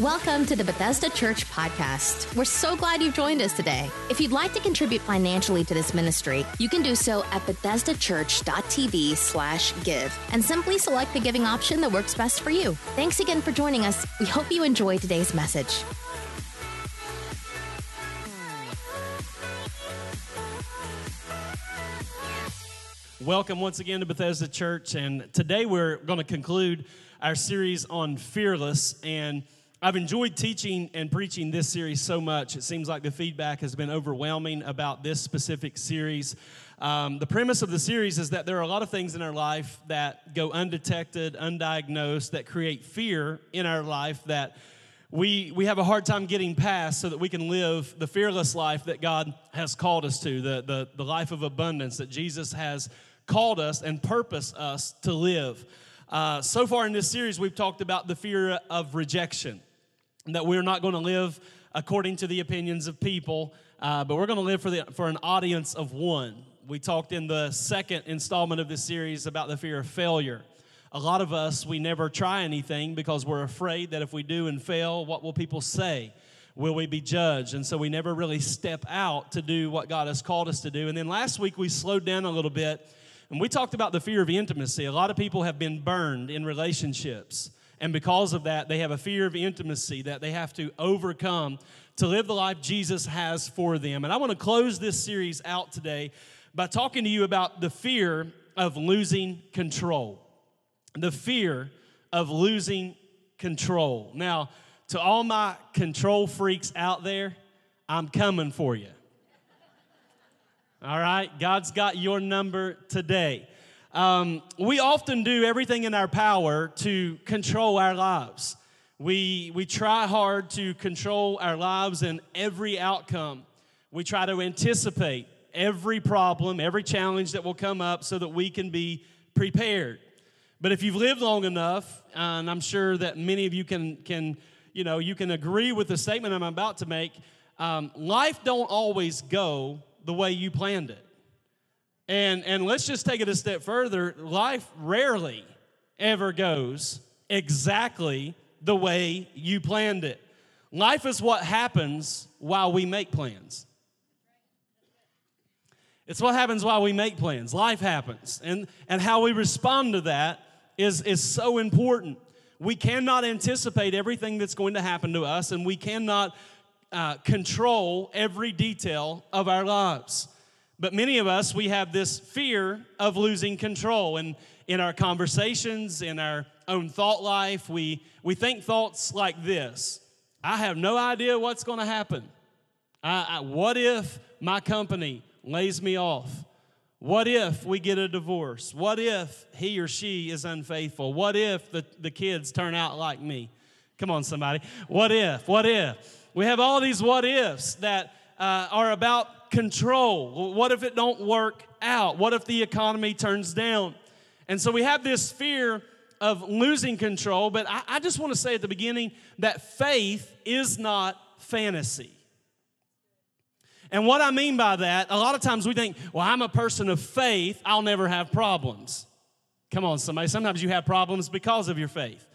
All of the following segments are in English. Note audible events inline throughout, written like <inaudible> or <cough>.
Welcome to the Bethesda Church podcast. We're so glad you've joined us today. If you'd like to contribute financially to this ministry, you can do so at bethesdachurch.tv slash give and simply select the giving option that works best for you. Thanks again for joining us. We hope you enjoy today's message. Welcome once again to Bethesda Church, and today we're going to conclude our series on fearless and I've enjoyed teaching and preaching this series so much. It seems like the feedback has been overwhelming about this specific series. Um, the premise of the series is that there are a lot of things in our life that go undetected, undiagnosed, that create fear in our life that we, we have a hard time getting past so that we can live the fearless life that God has called us to, the, the, the life of abundance that Jesus has called us and purposed us to live. Uh, so far in this series, we've talked about the fear of rejection that we're not going to live according to the opinions of people, uh, but we're going to live for, the, for an audience of one. We talked in the second installment of this series about the fear of failure. A lot of us, we never try anything because we're afraid that if we do and fail, what will people say? Will we be judged? And so we never really step out to do what God has called us to do. And then last week we slowed down a little bit and we talked about the fear of intimacy. A lot of people have been burned in relationships. And because of that, they have a fear of intimacy that they have to overcome to live the life Jesus has for them. And I want to close this series out today by talking to you about the fear of losing control. The fear of losing control. Now, to all my control freaks out there, I'm coming for you. All right? God's got your number today. Um, we often do everything in our power to control our lives. We, we try hard to control our lives and every outcome. We try to anticipate every problem, every challenge that will come up so that we can be prepared. But if you've lived long enough, and I'm sure that many of you can, can you know, you can agree with the statement I'm about to make, um, life don't always go the way you planned it. And, and let's just take it a step further. Life rarely ever goes exactly the way you planned it. Life is what happens while we make plans. It's what happens while we make plans. Life happens. And, and how we respond to that is, is so important. We cannot anticipate everything that's going to happen to us, and we cannot uh, control every detail of our lives. But many of us, we have this fear of losing control. And in our conversations, in our own thought life, we, we think thoughts like this I have no idea what's going to happen. I, I, what if my company lays me off? What if we get a divorce? What if he or she is unfaithful? What if the, the kids turn out like me? Come on, somebody. What if? What if? We have all these what ifs that uh, are about control. What if it don't work out? What if the economy turns down? And so we have this fear of losing control, but I, I just want to say at the beginning that faith is not fantasy. And what I mean by that, a lot of times we think, well, I'm a person of faith, I'll never have problems. Come on, somebody. Sometimes you have problems because of your faith.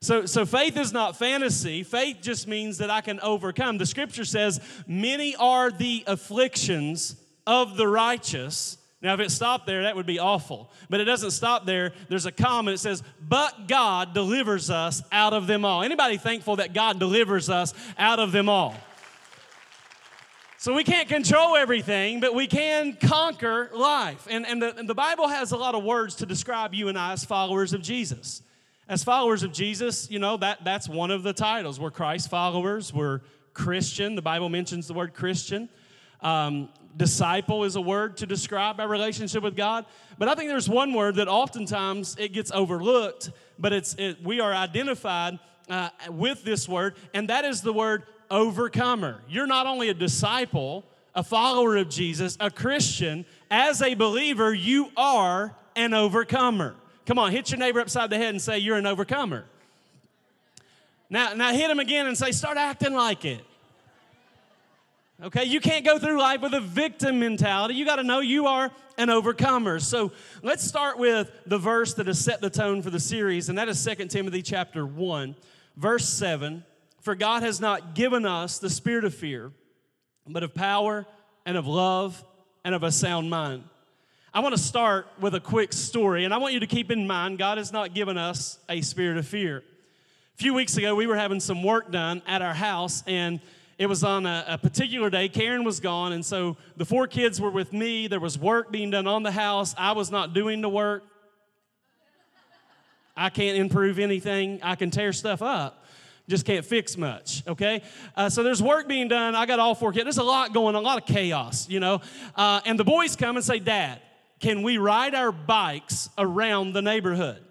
So, so faith is not fantasy. Faith just means that I can overcome. The scripture says, Many are the afflictions of the righteous. Now, if it stopped there, that would be awful. But it doesn't stop there. There's a comment that says, But God delivers us out of them all. Anybody thankful that God delivers us out of them all? So we can't control everything, but we can conquer life. And, and, the, and the Bible has a lot of words to describe you and I as followers of Jesus as followers of Jesus, you know, that, that's one of the titles. We're Christ followers, we're Christian. The Bible mentions the word Christian. Um, disciple is a word to describe our relationship with God. But I think there's one word that oftentimes it gets overlooked, but it's, it, we are identified uh, with this word, and that is the word overcomer. You're not only a disciple, a follower of Jesus, a Christian, as a believer, you are an overcomer. Come on, hit your neighbor upside the head and say, You're an overcomer. Now, now hit him again and say, Start acting like it. Okay, you can't go through life with a victim mentality. You got to know you are an overcomer. So let's start with the verse that has set the tone for the series, and that is 2 Timothy chapter 1, verse 7. For God has not given us the spirit of fear, but of power and of love and of a sound mind. I want to start with a quick story, and I want you to keep in mind God has not given us a spirit of fear. A few weeks ago, we were having some work done at our house, and it was on a, a, particular day. Karen was gone, and so the four kids were with me. There was work being done on the house. I was not doing the work. I can't improve anything, I can tear stuff up. Just can't fix much, okay? Uh, so there's work being done. I got all four kids. There's a lot going a lot of chaos, you know? Uh, and the boys come and say, Dad, can we ride our bikes around the neighborhood?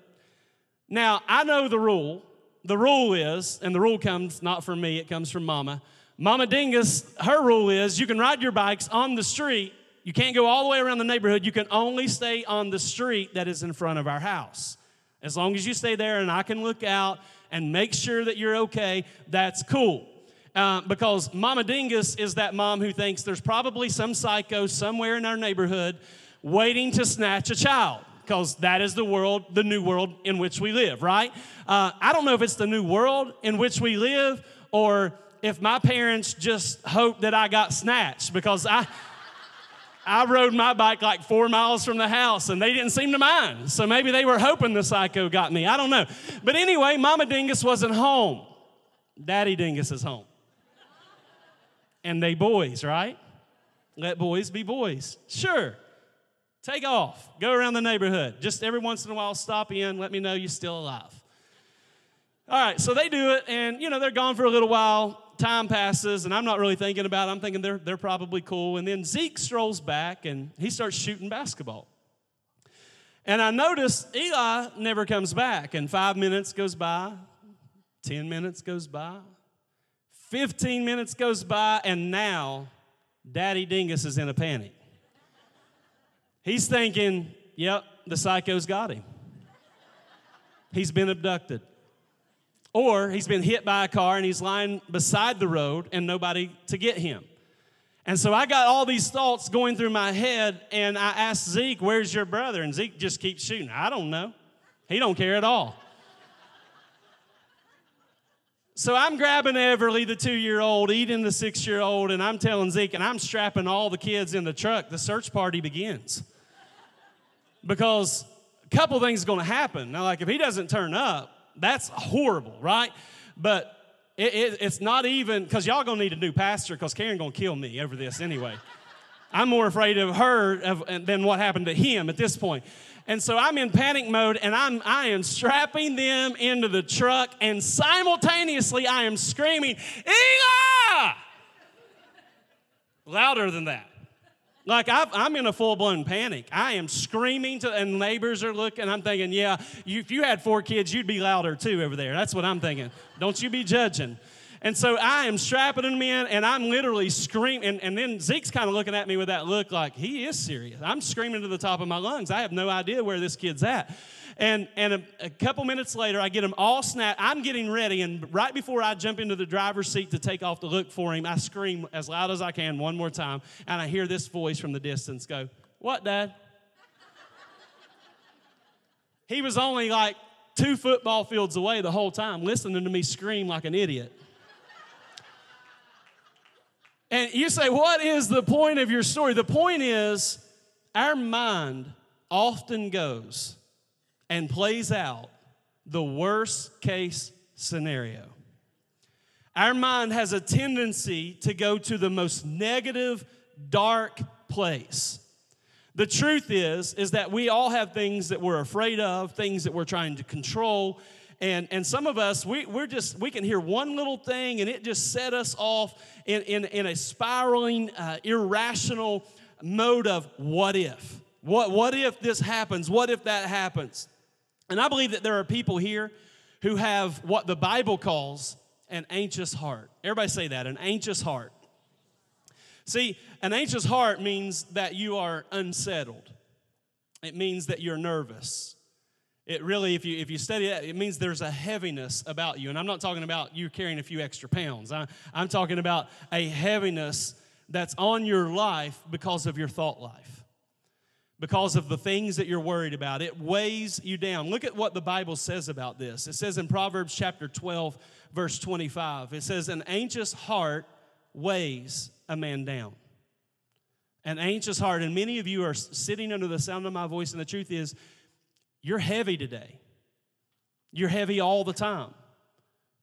Now, I know the rule. The rule is, and the rule comes not from me, it comes from Mama. Mama Dingus, her rule is you can ride your bikes on the street. You can't go all the way around the neighborhood. You can only stay on the street that is in front of our house. As long as you stay there and I can look out and make sure that you're okay, that's cool. Uh, because Mama Dingus is that mom who thinks there's probably some psycho somewhere in our neighborhood waiting to snatch a child because that is the world, the new world in which we live, right? Uh, I don't know if it's the new world in which we live or if my parents just hoped that I got snatched because I. I rode my bike like four miles from the house and they didn't seem to mind. So maybe they were hoping the psycho got me. I don't know. But anyway, Mama Dingus wasn't home. Daddy Dingus is home. And they boys, right? Let boys be boys. Sure. Take off. Go around the neighborhood. Just every once in a while, stop in. Let me know you're still alive. All right, so they do it, and you know, they're gone for a little while. Time passes, and I'm not really thinking about it. I'm thinking they're, they're probably cool. And then Zeke strolls back and he starts shooting basketball. And I notice Eli never comes back, and five minutes goes by, 10 minutes goes by, 15 minutes goes by, and now Daddy Dingus is in a panic. He's thinking, yep, the psycho's got him. He's been abducted. Or he's been hit by a car and he's lying beside the road and nobody to get him. And so I got all these thoughts going through my head, and I asked Zeke, "Where's your brother?" And Zeke just keeps shooting. I don't know. He don't care at all. So I'm grabbing Everly, the two-year-old, Eden, the six-year-old, and I'm telling Zeke, and I'm strapping all the kids in the truck. The search party begins because a couple things are going to happen. Now, like if he doesn't turn up, that's horrible, right? But it, it, it's not even because y'all gonna need a new pastor because Karen gonna kill me over this anyway. <laughs> I'm more afraid of her of, than what happened to him at this point. And so I'm in panic mode and I'm I am strapping them into the truck and simultaneously I am screaming, Eli! Louder than that. Like i am in a full blown panic. I am screaming to, and neighbors are looking. I'm thinking, yeah, you, if you had four kids, you'd be louder too over there. That's what I'm thinking. Don't you be judging. And so I am strapping them in, and I'm literally screaming. And, and then Zeke's kind of looking at me with that look like he is serious. I'm screaming to the top of my lungs. I have no idea where this kid's at. And, and a, a, couple minutes later, I get him all snapped. I'm getting ready, and right before I jump into the driver's seat to take off to look for him, I scream as loud as I can one more time, and I hear this voice from the distance go, What, Dad? he was only like two football fields away the whole time, listening to me scream like an idiot. And you say, What is the point of your story? The point is, our mind often goes and plays out the worst case scenario. Our mind has a tendency to go to the most negative, dark place. The truth is is that we all have things that we're afraid of, things that we're trying to control, and, and some of us we, we're just we can hear one little thing and it just set us off in, in, in a spiraling uh, irrational mode of what if what, what if this happens what if that happens and I believe that there are people here who have what the Bible calls an anxious heart. Everybody say that, an anxious heart. See, an anxious heart means that you are unsettled. It means that you're nervous. It really, if you if you study that, it means there's a heaviness about you. And I'm not talking about you carrying a few extra pounds. I, I'm talking about a heaviness that's on your life because of your thought life. because of the things that you're worried about. It weighs you down. Look at what the Bible says about this. It says in Proverbs chapter 12, verse 25, it says, An anxious heart weighs a man down. An anxious heart, and many of you are sitting under the sound of my voice, and the truth is, you're heavy today. You're heavy all the time.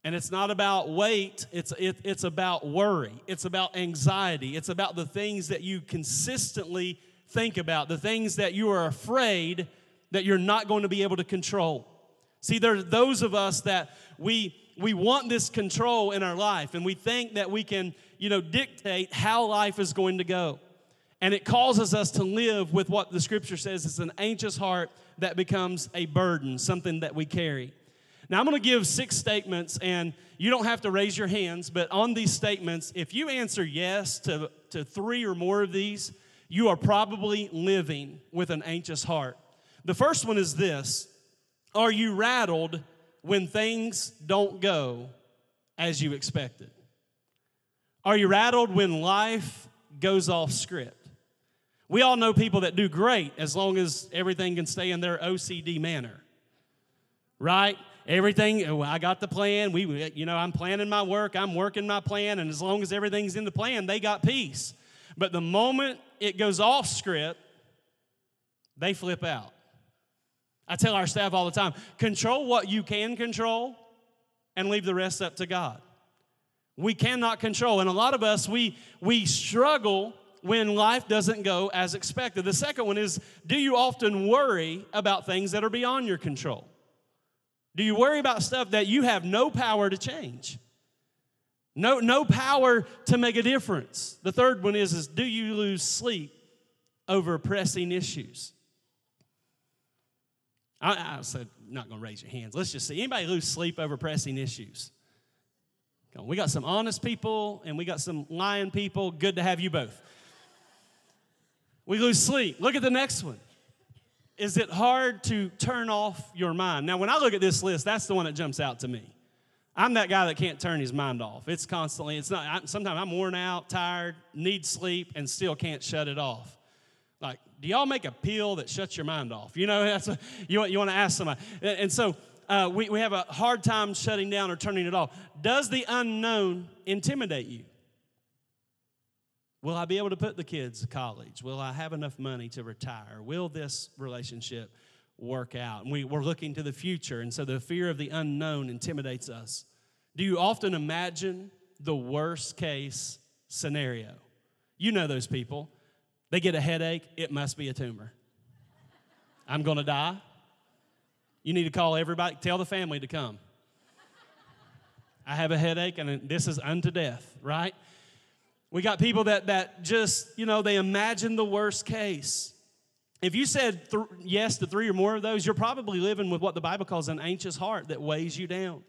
And it's not about weight, it's, it, it's about worry, it's about anxiety, it's about the things that you consistently think about, the things that you are afraid that you're not going to be able to control. See, there are those of us that we we want this control in our life and we think that we can, you know, dictate how life is going to go. And it causes us to live with what the scripture says is an anxious heart that becomes a burden, something that we carry. Now, I'm going to give six statements, and you don't have to raise your hands, but on these statements, if you answer yes to, to three or more of these, you are probably living with an anxious heart. The first one is this Are you rattled when things don't go as you expected? Are you rattled when life goes off script? We all know people that do great as long as everything can stay in their OCD manner, right? Everything, oh, I got the plan. We, you know, I'm planning my work. I'm working my plan, and as long as everything's in the plan, they got peace. But the moment it goes off script, they flip out. I tell our staff all the time control what you can control and leave the rest up to God. We cannot control. And a lot of us, we, we struggle when life doesn't go as expected. The second one is do you often worry about things that are beyond your control? Do you worry about stuff that you have no power to change? No, no power to make a difference. The third one is, is do you lose sleep over pressing issues? I, I said, not going to raise your hands. Let's just see. Anybody lose sleep over pressing issues? We got some honest people and we got some lying people. Good to have you both. We lose sleep. Look at the next one. Is it hard to turn off your mind? Now, when I look at this list, that's the one that jumps out to me. I'm that guy that can't turn his mind off. It's constantly, it's not, I, sometimes I'm worn out, tired, need sleep, and still can't shut it off. Like, do y'all make a pill that shuts your mind off? You know, <laughs> that's a, you, you want to ask somebody. And so uh, we, we have a hard time shutting down or turning it off. Does the unknown intimidate you? Will I be able to put the kids to college? Will I have enough money to retire? Will this relationship work out? And we, we're looking to the future, and so the fear of the unknown intimidates us. Do you often imagine the worst case scenario? You know those people. They get a headache, it must be a tumor. I'm gonna die. You need to call everybody, tell the family to come. I have a headache and this is unto death, right? We got people that, that just, you know, they imagine the worst case. If you said th- yes to three or more of those, you're probably living with what the Bible calls an anxious heart that weighs you down.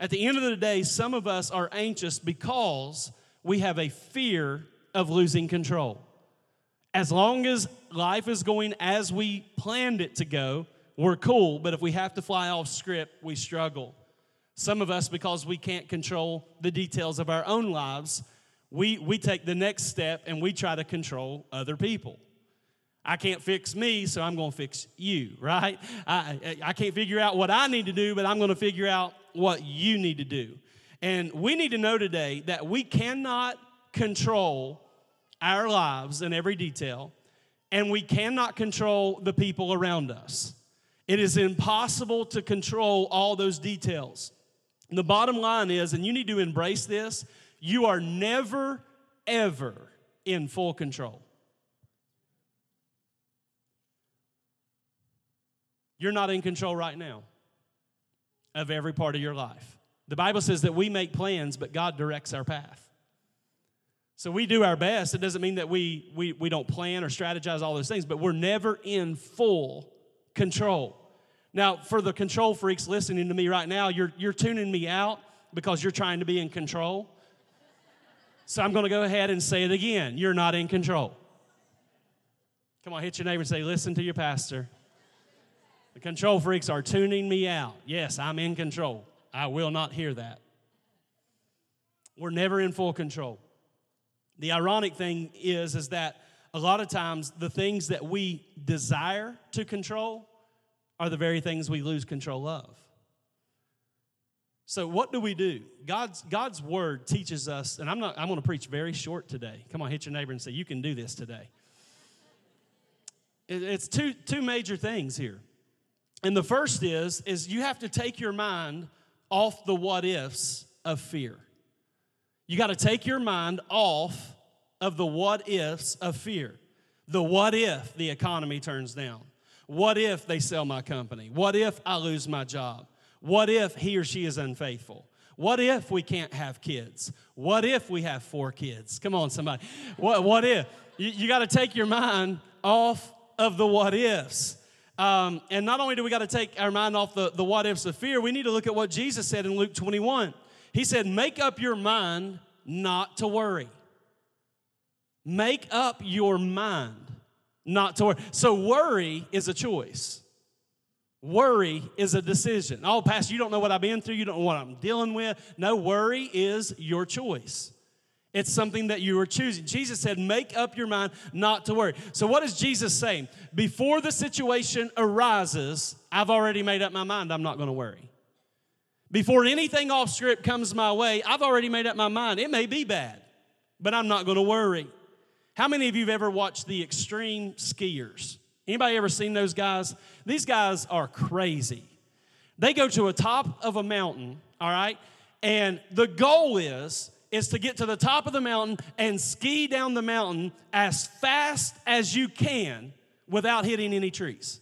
At the end of the day, some of us are anxious because we have a fear of losing control. As long as life is going as we planned it to go, we're cool, but if we have to fly off script, we struggle. Some of us, because we can't control the details of our own lives, we, we take the next step and we try to control other people. I can't fix me, so I'm going to fix you, right? I, I can't figure out what I need to do, but I'm going to figure out what you need to do. And we need to know today that we cannot control our lives in every detail, and we cannot control the people around us. It is impossible to control all those details. The bottom line is, and you need to embrace this, you are never, ever in full control. You're not in control right now of every part of your life. The Bible says that we make plans, but God directs our path. So we do our best. It doesn't mean that we, we, we don't plan or strategize all those things, but we're never in full control. Now, for the control freaks listening to me right now, you're, you're tuning me out because you're trying to be in control. So I'm going to go ahead and say it again. You're not in control. Come on, hit your neighbor and say, Listen to your pastor. The control freaks are tuning me out. Yes, I'm in control. I will not hear that. We're never in full control. The ironic thing is, is that a lot of times the things that we desire to control are the very things we lose control of. So what do we do? God's God's word teaches us, and I'm not I'm going to preach very short today. Come on, hit your neighbor and say, you can do this today. It's two two major things here. And the first is is you have to take your mind off the what ifs of fear. You got to take your mind off of the what ifs of fear. The what if the economy turns down? What if they sell my company? What if I lose my job? What if he or she is unfaithful? What if we can't have kids? What if we have four kids? Come on, somebody. What, what if? You, you got to take your mind off of the what ifs. Um, and not only do we got to take our mind off the, the what ifs of fear, we need to look at what Jesus said in Luke 21. He said, Make up your mind not to worry. Make up your mind not to worry. So, worry is a choice. Worry is a decision. Oh, Pastor, you don't know what I've been through. You don't know what I'm dealing with. No, worry is your choice. It's something that you are choosing. Jesus said, Make up your mind not to worry. So, what is Jesus saying? Before the situation arises, I've already made up my mind I'm not going to worry. Before anything off script comes my way, I've already made up my mind. It may be bad, but I'm not going to worry. How many of you have ever watched the extreme skiers? Anybody ever seen those guys? These guys are crazy. They go to a top of a mountain, all right? And the goal is is to get to the top of the mountain and ski down the mountain as fast as you can without hitting any trees.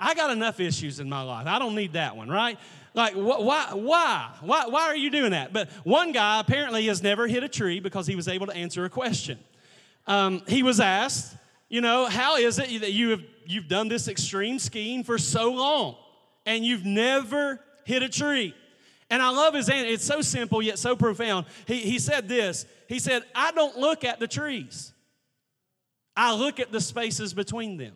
I got enough issues in my life. I don't need that one, right? Like, wh- why, why, why, why are you doing that? But one guy apparently has never hit a tree because he was able to answer a question. Um, he was asked, you know, how is it that you have you've done this extreme skiing for so long and you've never hit a tree? And I love his answer. It's so simple yet so profound. He, he said this He said, I don't look at the trees, I look at the spaces between them.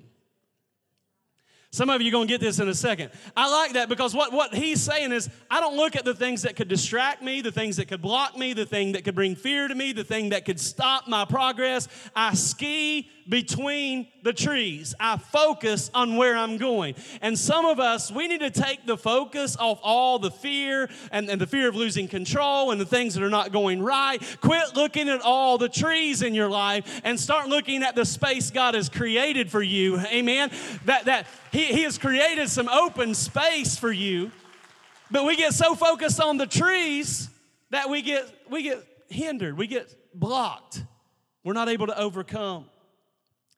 Some of you are going to get this in a second. I like that because what, what he's saying is, I don't look at the things that could distract me, the things that could block me, the thing that could bring fear to me, the thing that could stop my progress. I ski between the trees. I focus on where I'm going. And some of us, we need to take the focus off all the fear and, and the fear of losing control and the things that are not going right. Quit looking at all the trees in your life and start looking at the space God has created for you. Amen. That that He, he has created some open space for you. But we get so focused on the trees that we get we get hindered, we get blocked. We're not able to overcome.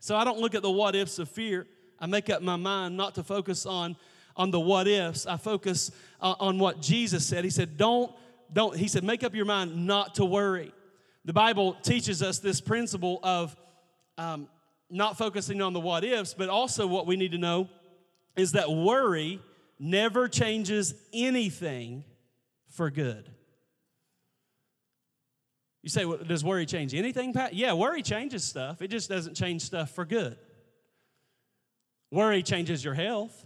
So I don't look at the what ifs of fear. I make up my mind not to focus on, on the what ifs. I focus uh, on what Jesus said. He said, Don't, don't, he said, make up your mind not to worry. The Bible teaches us this principle of um, not focusing on the what ifs, but also what we need to know is that worry never changes anything for good. You say, well, does worry change anything, Pat? Yeah, worry changes stuff. It just doesn't change stuff for good. Worry changes your health.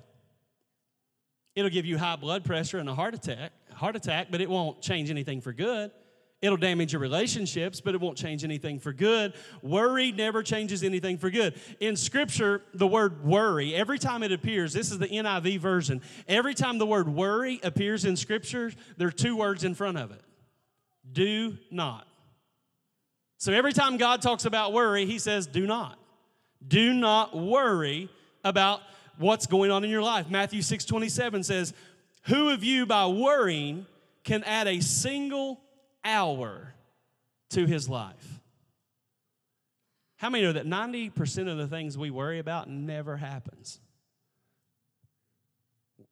It'll give you high blood pressure and a heart attack, heart attack, but it won't change anything for good. It'll damage your relationships, but it won't change anything for good. Worry never changes anything for good. In Scripture, the word worry, every time it appears, this is the NIV version, every time the word worry appears in Scripture, there are two words in front of it do not. So every time God talks about worry, he says, do not. Do not worry about what's going on in your life. Matthew 6 27 says, Who of you by worrying can add a single hour to his life? How many know that 90% of the things we worry about never happens?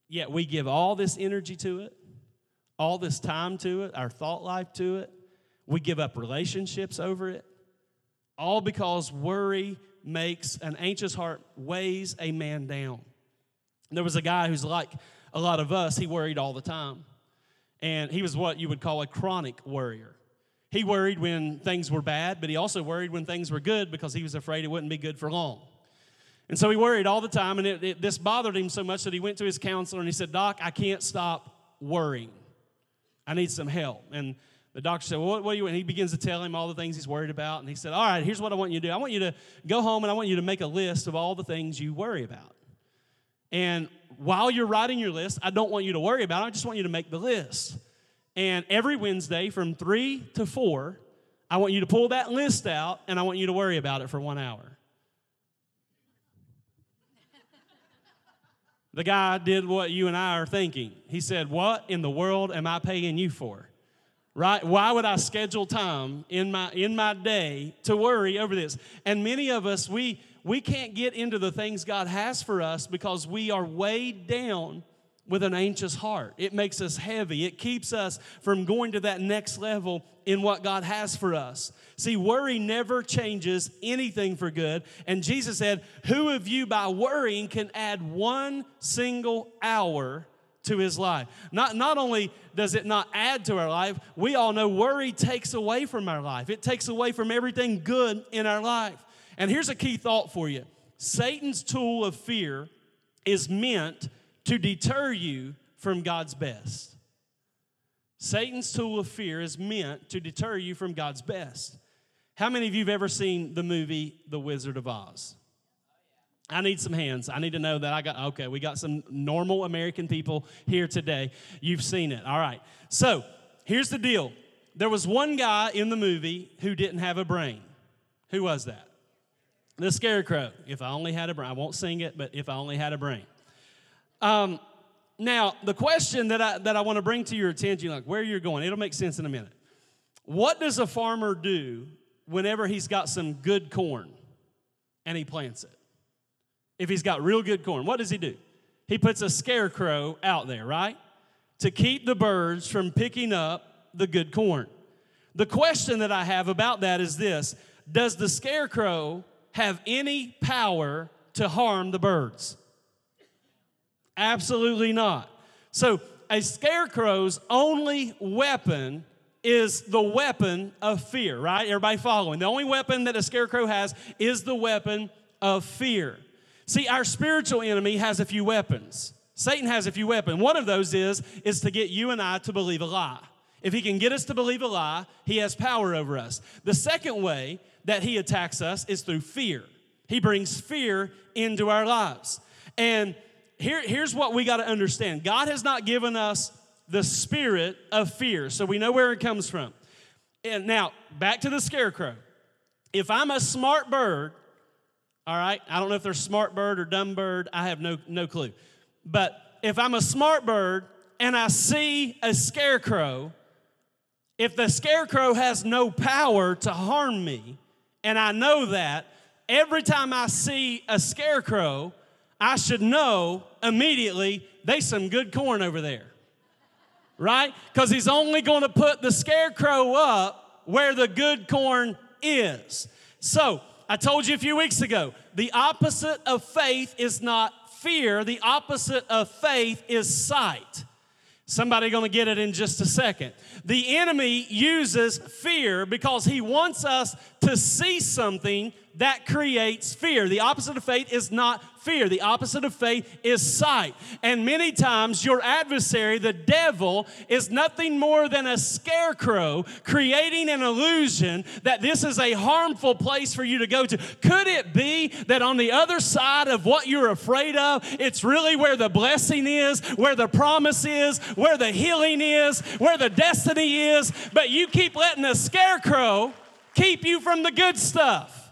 Yet we give all this energy to it, all this time to it, our thought life to it, we give up relationships over it, all because worry makes an anxious heart weighs a man down. There was a guy who's like a lot of us, he worried all the time. And he was what you would call a chronic worrier. He worried when things were bad, but he also worried when things were good because he was afraid it wouldn't be good for long. And so he worried all the time, and it, it, this bothered him so much that he went to his counselor and he said, Doc, I can't stop worrying. I need some help. And The doctor said, Well, what, do you want? He begins to tell him all the things he's worried about. And he said, All right, here's what I want you to do. I want you to go home and I want you to make a list of all the things you worry about. And while you're writing your list, I don't want you to worry about it. I just want you to make the list. And every Wednesday from 3 to 4, I want you to pull that list out and I want you to worry about it for one hour. the guy did what you and I are thinking. He said, What in the world am I paying you for? Right? Why would I schedule time in my in my day to worry over this? And many of us we we can't get into the things God has for us because we are weighed down with an anxious heart. It makes us heavy. It keeps us from going to that next level in what God has for us. See, worry never changes anything for good. And Jesus said, Who of you by worrying can add one single hour to his life? Not, not only does it not add to our life, we all know worry takes away from our life, it takes away from everything good in our life. And here's a key thought for you Satan's tool of fear is meant to deter you from God's best. Satan's tool of fear is meant to deter you from God's best. How many of you have ever seen the movie The Wizard of Oz? I need some hands. I need to know that I got, okay, we got some normal American people here today. You've seen it. All right. So here's the deal there was one guy in the movie who didn't have a brain. Who was that? The Scarecrow. If I only had a brain. I won't sing it, but if I only had a brain. Um, now, the question that I, that I want to bring to your attention, like where you're going, it'll make sense in a minute. What does a farmer do whenever he's got some good corn and he plants it? If he's got real good corn, what does he do? He puts a scarecrow out there, right? To keep the birds from picking up the good corn. The question that I have about that is this Does the scarecrow have any power to harm the birds? Absolutely not. So, a scarecrow's only weapon is the weapon of fear, right? Everybody following? The only weapon that a scarecrow has is the weapon of fear. See, our spiritual enemy has a few weapons. Satan has a few weapons. One of those is is to get you and I to believe a lie. If he can get us to believe a lie, he has power over us. The second way that he attacks us is through fear. He brings fear into our lives. And here, here's what we got to understand God has not given us the spirit of fear, so we know where it comes from. And now, back to the scarecrow. If I'm a smart bird, all right, I don't know if they're smart bird or dumb bird, I have no, no clue. But if I'm a smart bird and I see a scarecrow, if the scarecrow has no power to harm me, and I know that, every time I see a scarecrow, I should know immediately there's some good corn over there. Right? Because he's only going to put the scarecrow up where the good corn is. So, I told you a few weeks ago, the opposite of faith is not fear, the opposite of faith is sight. Somebody going to get it in just a second. The enemy uses fear because he wants us to see something that creates fear. The opposite of faith is not fear. The opposite of faith is sight. And many times, your adversary, the devil, is nothing more than a scarecrow creating an illusion that this is a harmful place for you to go to. Could it be that on the other side of what you're afraid of, it's really where the blessing is, where the promise is, where the healing is, where the destiny is, but you keep letting a scarecrow keep you from the good stuff?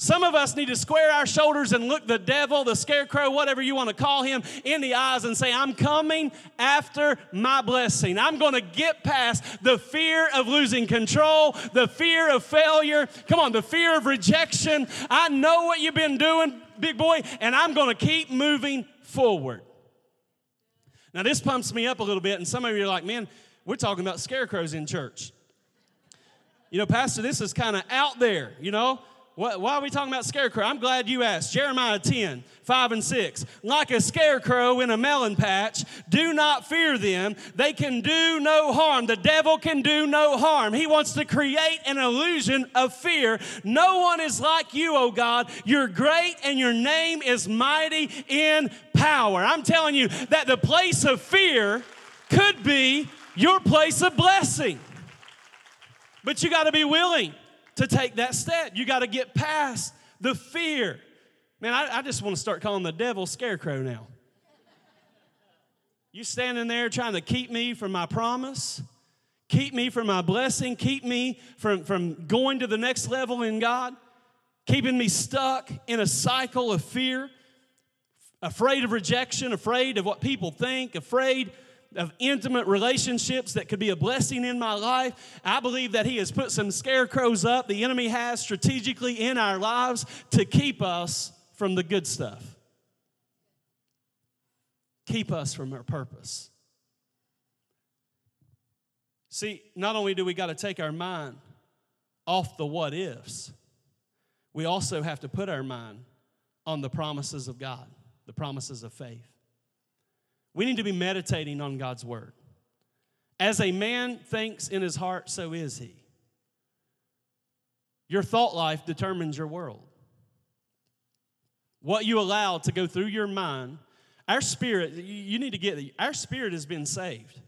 Some of us need to square our shoulders and look the devil, the scarecrow, whatever you want to call him, in the eyes and say, I'm coming after my blessing. I'm going to get past the fear of losing control, the fear of failure. Come on, the fear of rejection. I know what you've been doing, big boy, and I'm going to keep moving forward. Now, this pumps me up a little bit, and some of you are like, man, we're talking about scarecrows in church. You know, Pastor, this is kind of out there, you know? Why are we talking about scarecrow? I'm glad you asked. Jeremiah 10, 5 and 6. Like a scarecrow in a melon patch, do not fear them. They can do no harm. The devil can do no harm. He wants to create an illusion of fear. No one is like you, oh God. You're great and your name is mighty in power. I'm telling you that the place of fear could be your place of blessing. But you got to be willing to take that step. You got to get past the fear. Man, I, I just want to start calling the devil scarecrow now. You standing there trying to keep me from my promise, keep me from my blessing, keep me from, from going to the next level in God, keeping me stuck in a cycle of fear, afraid of rejection, afraid of what people think, afraid of intimate relationships that could be a blessing in my life. I believe that He has put some scarecrows up, the enemy has strategically in our lives to keep us from the good stuff, keep us from our purpose. See, not only do we got to take our mind off the what ifs, we also have to put our mind on the promises of God, the promises of faith. We need to be meditating on God's word. As a man thinks in his heart, so is he. Your thought life determines your world. What you allow to go through your mind, our spirit, you need to get, our spirit has been saved.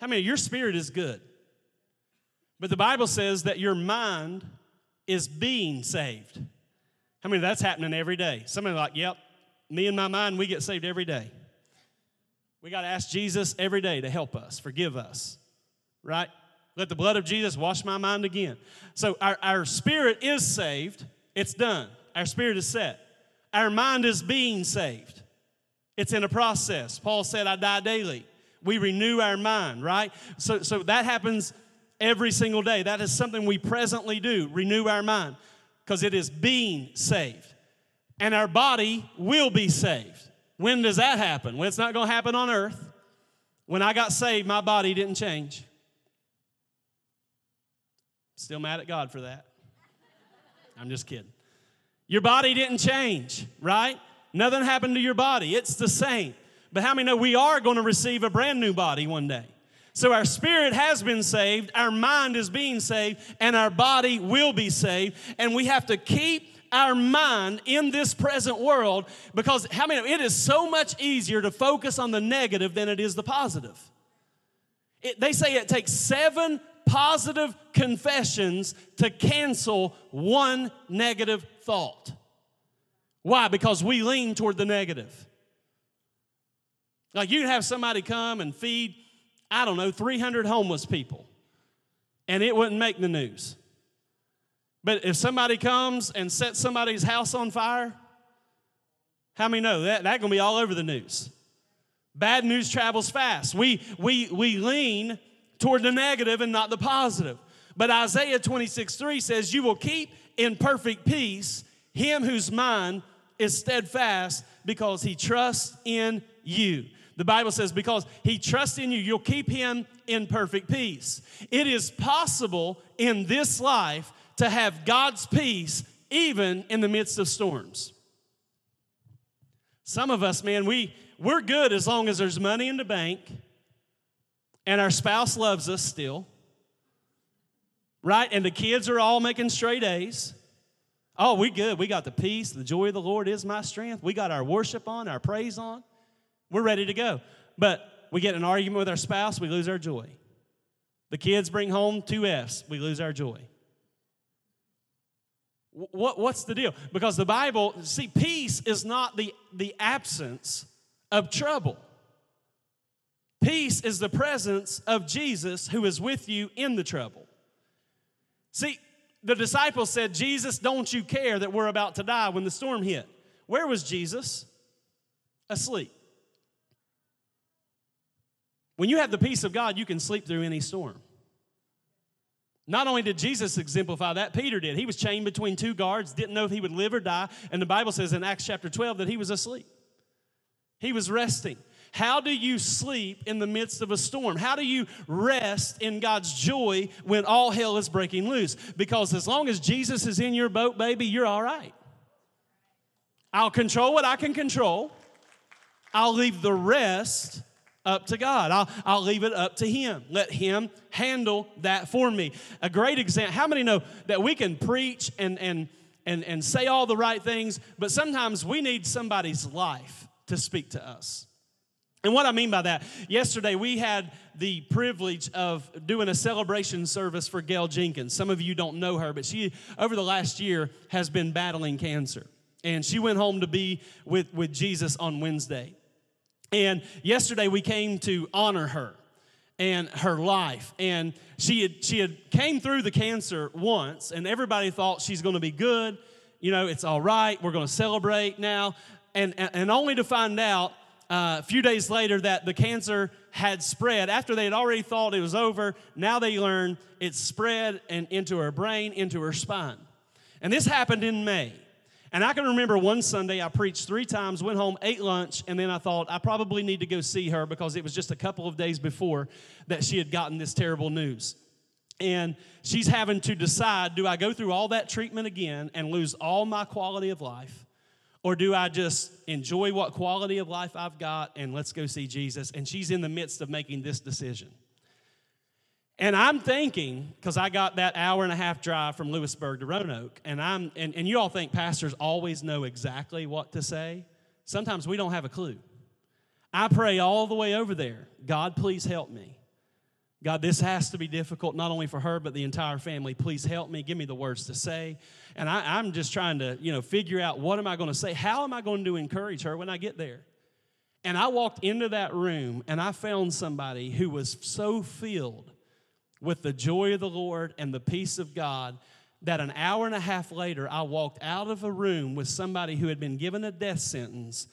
How many, your spirit is good. But the Bible says that your mind is being saved. How many, that's happening every day. Somebody like, yep, me and my mind, we get saved every day. We got to ask Jesus every day to help us, forgive us, right? Let the blood of Jesus wash my mind again. So our, our spirit is saved, it's done. Our spirit is set. Our mind is being saved. It's in a process. Paul said, I die daily. We renew our mind, right? So, so that happens every single day. That is something we presently do, renew our mind, because it is being saved. And our body will be saved. When does that happen? When it's not going to happen on earth. When I got saved, my body didn't change. Still mad at God for that. I'm just kidding. Your body didn't change, right? Nothing happened to your body. It's the same. But how many know we are going to receive a brand new body one day? So our spirit has been saved, our mind is being saved, and our body will be saved. And we have to keep our mind in this present world because how many it is so much easier to focus on the negative than it is the positive. It, they say it takes seven positive confessions to cancel one negative thought. Why? Because we lean toward the negative. Like you have somebody come and feed, I don't know, 300 homeless people, and it wouldn't make the news. But if somebody comes and sets somebody's house on fire, how many know that that's going to be all over the news? Bad news travels fast. We, we, we lean toward the negative and not the positive. But Isaiah 26 3 says, You will keep in perfect peace him whose mind is steadfast because he trusts in you. The Bible says, because he trusts in you, you'll keep him in perfect peace. It is possible in this life to have God's peace even in the midst of storms. Some of us, man, we, we're good as long as there's money in the bank and our spouse loves us still, right? And the kids are all making straight A's. Oh, we good. We got the peace. The joy of the Lord is my strength. We got our worship on, our praise on. We're ready to go. But we get an argument with our spouse, we lose our joy. The kids bring home two F's, we lose our joy. What, what's the deal? Because the Bible, see, peace is not the, the absence of trouble. Peace is the presence of Jesus who is with you in the trouble. See, the disciples said, Jesus, don't you care that we're about to die when the storm hit? Where was Jesus? Asleep. When you have the peace of God, you can sleep through any storm. Not only did Jesus exemplify that, Peter did. He was chained between two guards, didn't know if he would live or die. And the Bible says in Acts chapter 12 that he was asleep. He was resting. How do you sleep in the midst of a storm? How do you rest in God's joy when all hell is breaking loose? Because as long as Jesus is in your boat, baby, you're all right. I'll control what I can control. I'll leave the rest up to God. I'll, I'll leave it up to Him. Let Him handle that for me. A great example. How many know that we can preach and, and, and, and say all the right things, but sometimes we need somebody's life to speak to us? And what I mean by that, yesterday we had the privilege of doing a celebration service for Gail Jenkins. Some of you don't know her, but she, over the last year, has been battling cancer. And she went home to be with, with Jesus on Wednesday. And yesterday we came to honor her and her life. And she had, she had came through the cancer once, and everybody thought she's going to be good. You know, it's all right. We're going to celebrate now. And, and, only to find out uh, a few days later that the cancer had spread. After they had already thought it was over, now they learned it spread and into her brain, into her spine. And this happened in May. And I can remember one Sunday I preached three times, went home, ate lunch, and then I thought I probably need to go see her because it was just a couple of days before that she had gotten this terrible news. And she's having to decide do I go through all that treatment again and lose all my quality of life? Or do I just enjoy what quality of life I've got and let's go see Jesus? And she's in the midst of making this decision. And I'm thinking, because I got that hour and a half drive from Lewisburg to Roanoke, and I'm and, and you all think pastors always know exactly what to say. Sometimes we don't have a clue. I pray all the way over there, God, please help me. God, this has to be difficult, not only for her, but the entire family. Please help me. Give me the words to say. And I, am just trying to, you know, figure out what am I going to say? How am I going to encourage her when I get there? And I walked into that room and I found somebody who was so filled with the joy of the Lord and the peace of God that an hour and a half later, I walked out of a room with somebody who had been given a death sentence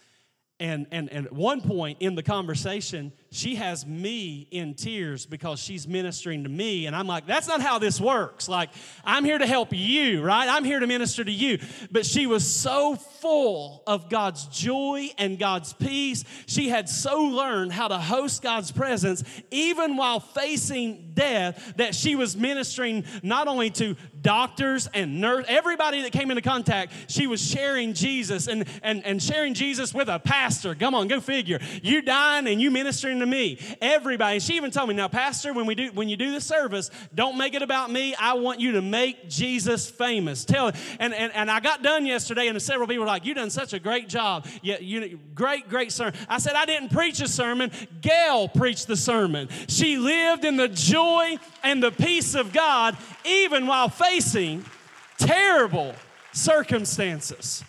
and, and, and at one point in the conversation, she has me in tears because she's ministering to me. And I'm like, that's not how this works. Like, I'm here to help you, right? I'm here to minister to you. But she was so full of God's joy and God's peace. She had so learned how to host God's presence, even while facing death, that she was ministering not only to doctors and nurse, everybody that came into contact, she was sharing Jesus and, and, and sharing Jesus with a pastor. Come on, go figure. You dying and you ministering to me. Everybody. She even told me, now, Pastor, when we do when you do the service, don't make it about me. I want you to make Jesus famous. Tell. And, and, and I got done yesterday, and several people were like, You done such a great job. Yeah, you great, great sermon. I said, I didn't preach a sermon. Gail preached the sermon. She lived in the joy and the peace of God, even while facing terrible circumstances.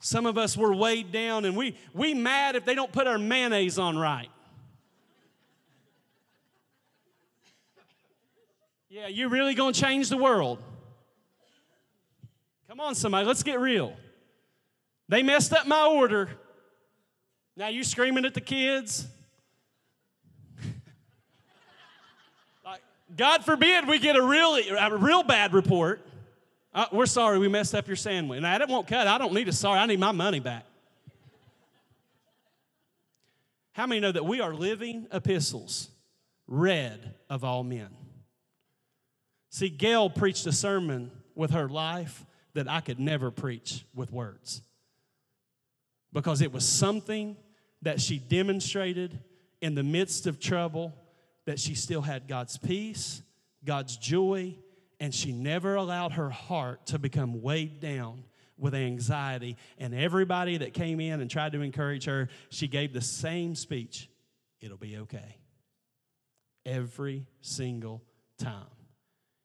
Some of us were weighed down and we we mad if they don't put our mayonnaise on right. Yeah, you really to change the world? Come on somebody, let's get real. They messed up my order. Now you screaming at the kids? God forbid we get a really a real bad report. Uh, we're sorry we messed up your sandwich. Now, that won't cut. I don't need a sorry. I need my money back. How many know that we are living epistles, read of all men? See, Gail preached a sermon with her life that I could never preach with words because it was something that she demonstrated in the midst of trouble that she still had God's peace, God's joy, and she never allowed her heart to become weighed down with anxiety. And everybody that came in and tried to encourage her, she gave the same speech it'll be okay. Every single time.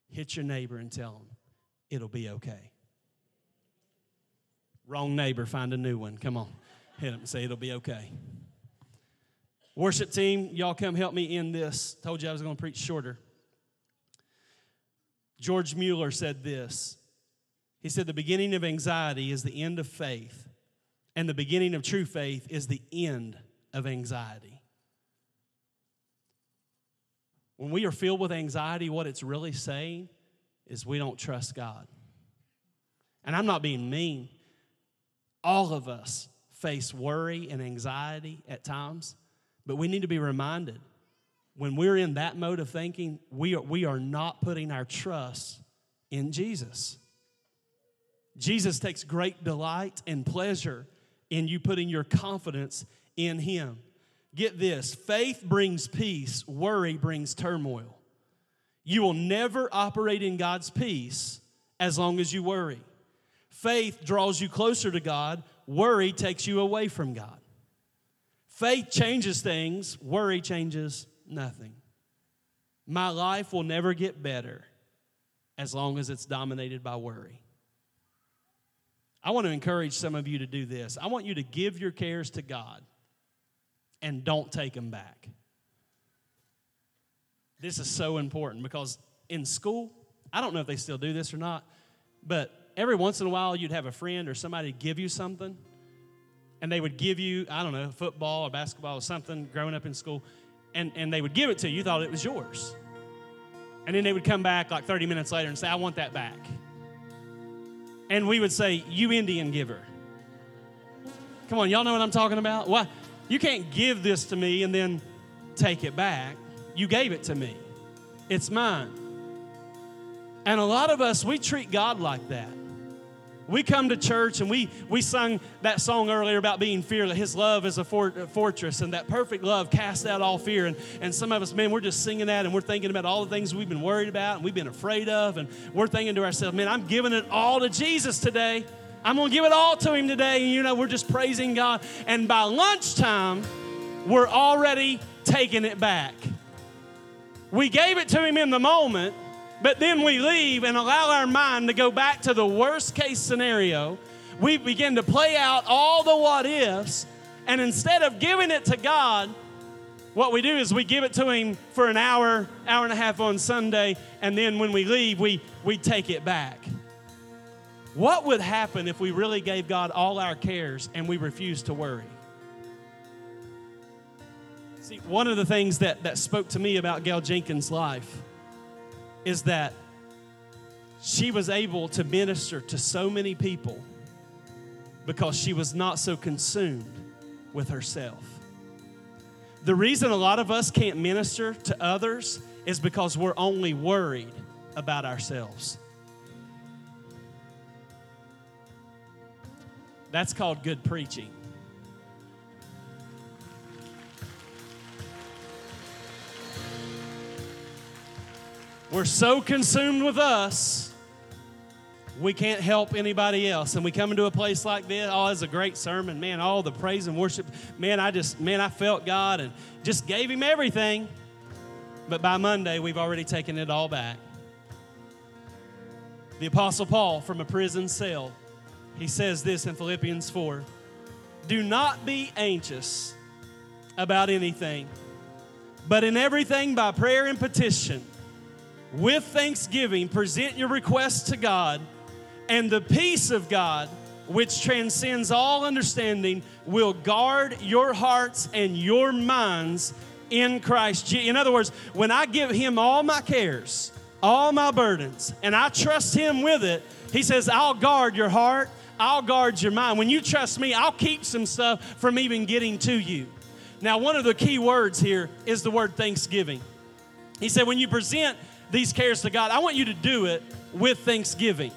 Hit your neighbor and tell them it'll be okay. Wrong neighbor, find a new one. Come on. Hit him and say it'll be okay. Worship team, y'all come help me in this. Told you I was going to preach shorter. George Mueller said this. He said, The beginning of anxiety is the end of faith, and the beginning of true faith is the end of anxiety. When we are filled with anxiety, what it's really saying is we don't trust God. And I'm not being mean. All of us face worry and anxiety at times. But we need to be reminded when we're in that mode of thinking, we are, we are not putting our trust in Jesus. Jesus takes great delight and pleasure in you putting your confidence in Him. Get this faith brings peace, worry brings turmoil. You will never operate in God's peace as long as you worry. Faith draws you closer to God, worry takes you away from God. Faith changes things, worry changes nothing. My life will never get better as long as it's dominated by worry. I want to encourage some of you to do this. I want you to give your cares to God and don't take them back. This is so important because in school, I don't know if they still do this or not, but every once in a while you'd have a friend or somebody give you something and they would give you, I don't know, football or basketball or something growing up in school, and, and they would give it to you. You thought it was yours. And then they would come back like 30 minutes later and say, I want that back. And we would say, You Indian giver. Come on, y'all know what I'm talking about? Why? You can't give this to me and then take it back. You gave it to me, it's mine. And a lot of us, we treat God like that. We come to church and we, we sung that song earlier about being fearless. His love is a, a fortress, and that perfect love casts out all fear. And, and some of us, man, we're just singing that and we're thinking about all the things we've been worried about and we've been afraid of. And we're thinking to ourselves, man, I'm giving it all to Jesus today. I'm going to give it all to Him today. And, you know, we're just praising God. And by lunchtime, we're already taking it back. We gave it to Him in the moment but then we leave and allow our mind to go back to the worst case scenario. We begin to play out all the what ifs. And instead of giving it to God, what we do is we give it to Him for an hour, hour and a half on Sunday, and then when we leave, we, we take it back. What would happen if we really gave God all our cares and we refused to worry? See, one of the things that, that spoke to me about Gail Jenkins' life is that she was able to minister to so many people because she was not so consumed with herself. The reason a lot of us can't minister to others is because we're only worried about ourselves. That's called good preaching. We're so consumed with us, we can't help anybody else. And we come into a place like this, oh, it's a great sermon, man, all the praise and worship. Man, I just, man, I felt God and just gave Him everything. But by Monday, we've already taken it all back. The Apostle Paul from a prison cell, he says this in Philippians 4 Do not be anxious about anything, but in everything by prayer and petition with thanksgiving, present your requests to God, and the peace of God, which transcends all understanding, will guard your hearts and your minds in Christ Jesus. In other words, when I give Him all my cares, all my burdens, and I trust Him with it, He says, I'll guard your heart, I'll guard your mind. When you trust me, I'll keep some stuff from even getting to you. Now, one of the key words here is the word thanksgiving. He said, when you present these cares to God, I want you to do it with thanksgiving.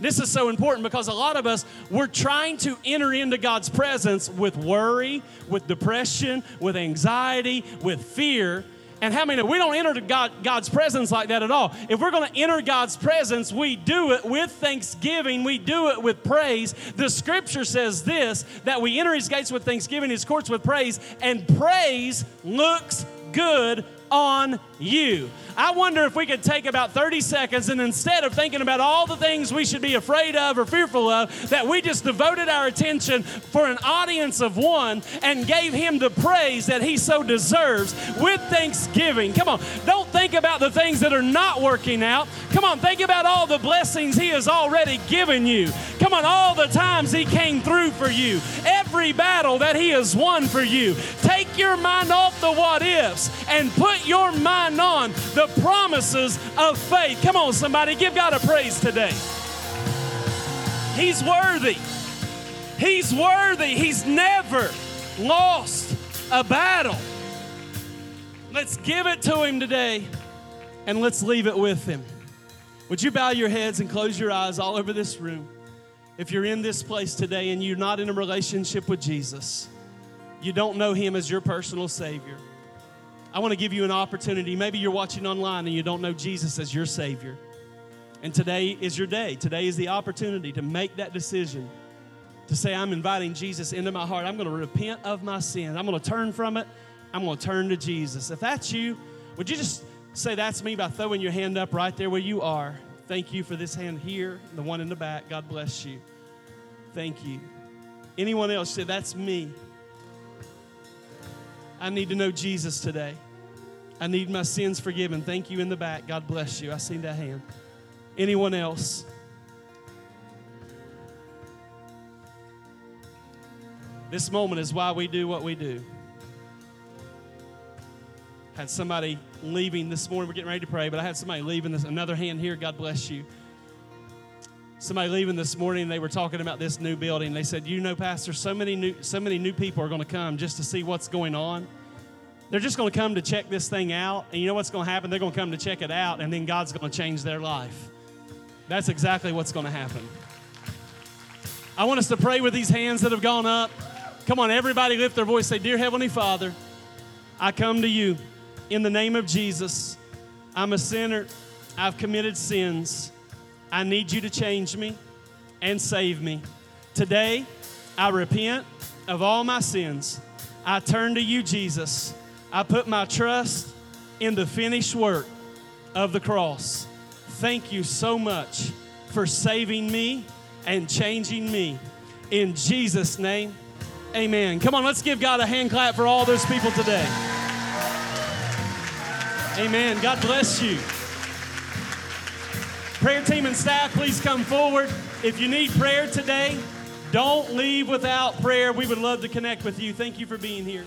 This is so important because a lot of us, we're trying to enter into God's presence with worry, with depression, with anxiety, with fear. And how many we don't enter God, God's presence like that at all? If we're going to enter God's presence, we do it with thanksgiving, we do it with praise. The scripture says this that we enter his gates with thanksgiving, his courts with praise, and praise looks good on you. I wonder if we could take about 30 seconds and instead of thinking about all the things we should be afraid of or fearful of, that we just devoted our attention for an audience of one and gave him the praise that he so deserves with thanksgiving. Come on, don't think about the things that are not working out. Come on, think about all the blessings he has already given you. Come on, all the times he came through for you, every battle that he has won for you. Take your mind off the what ifs and put your mind on the the promises of faith. Come on, somebody, give God a praise today. He's worthy. He's worthy. He's never lost a battle. Let's give it to Him today and let's leave it with Him. Would you bow your heads and close your eyes all over this room? If you're in this place today and you're not in a relationship with Jesus, you don't know Him as your personal Savior. I want to give you an opportunity. Maybe you're watching online and you don't know Jesus as your Savior. And today is your day. Today is the opportunity to make that decision to say, I'm inviting Jesus into my heart. I'm going to repent of my sin. I'm going to turn from it. I'm going to turn to Jesus. If that's you, would you just say that's me by throwing your hand up right there where you are? Thank you for this hand here, the one in the back. God bless you. Thank you. Anyone else say, That's me. I need to know Jesus today. I need my sins forgiven. Thank you in the back. God bless you. I see that hand. Anyone else? This moment is why we do what we do. Had somebody leaving this morning. We're getting ready to pray, but I had somebody leaving this. Another hand here. God bless you. Somebody leaving this morning. They were talking about this new building. They said, "You know, Pastor, so many new, so many new people are going to come just to see what's going on. They're just going to come to check this thing out, and you know what's going to happen? They're going to come to check it out, and then God's going to change their life. That's exactly what's going to happen." I want us to pray with these hands that have gone up. Come on, everybody lift their voice. Say, Dear Heavenly Father, I come to you in the name of Jesus. I'm a sinner. I've committed sins. I need you to change me and save me. Today, I repent of all my sins. I turn to you, Jesus. I put my trust in the finished work of the cross. Thank you so much for saving me and changing me. In Jesus' name, Amen. Come on, let's give God a hand clap for all those people today. Amen. God bless you. Prayer team and staff, please come forward. If you need prayer today, don't leave without prayer. We would love to connect with you. Thank you for being here.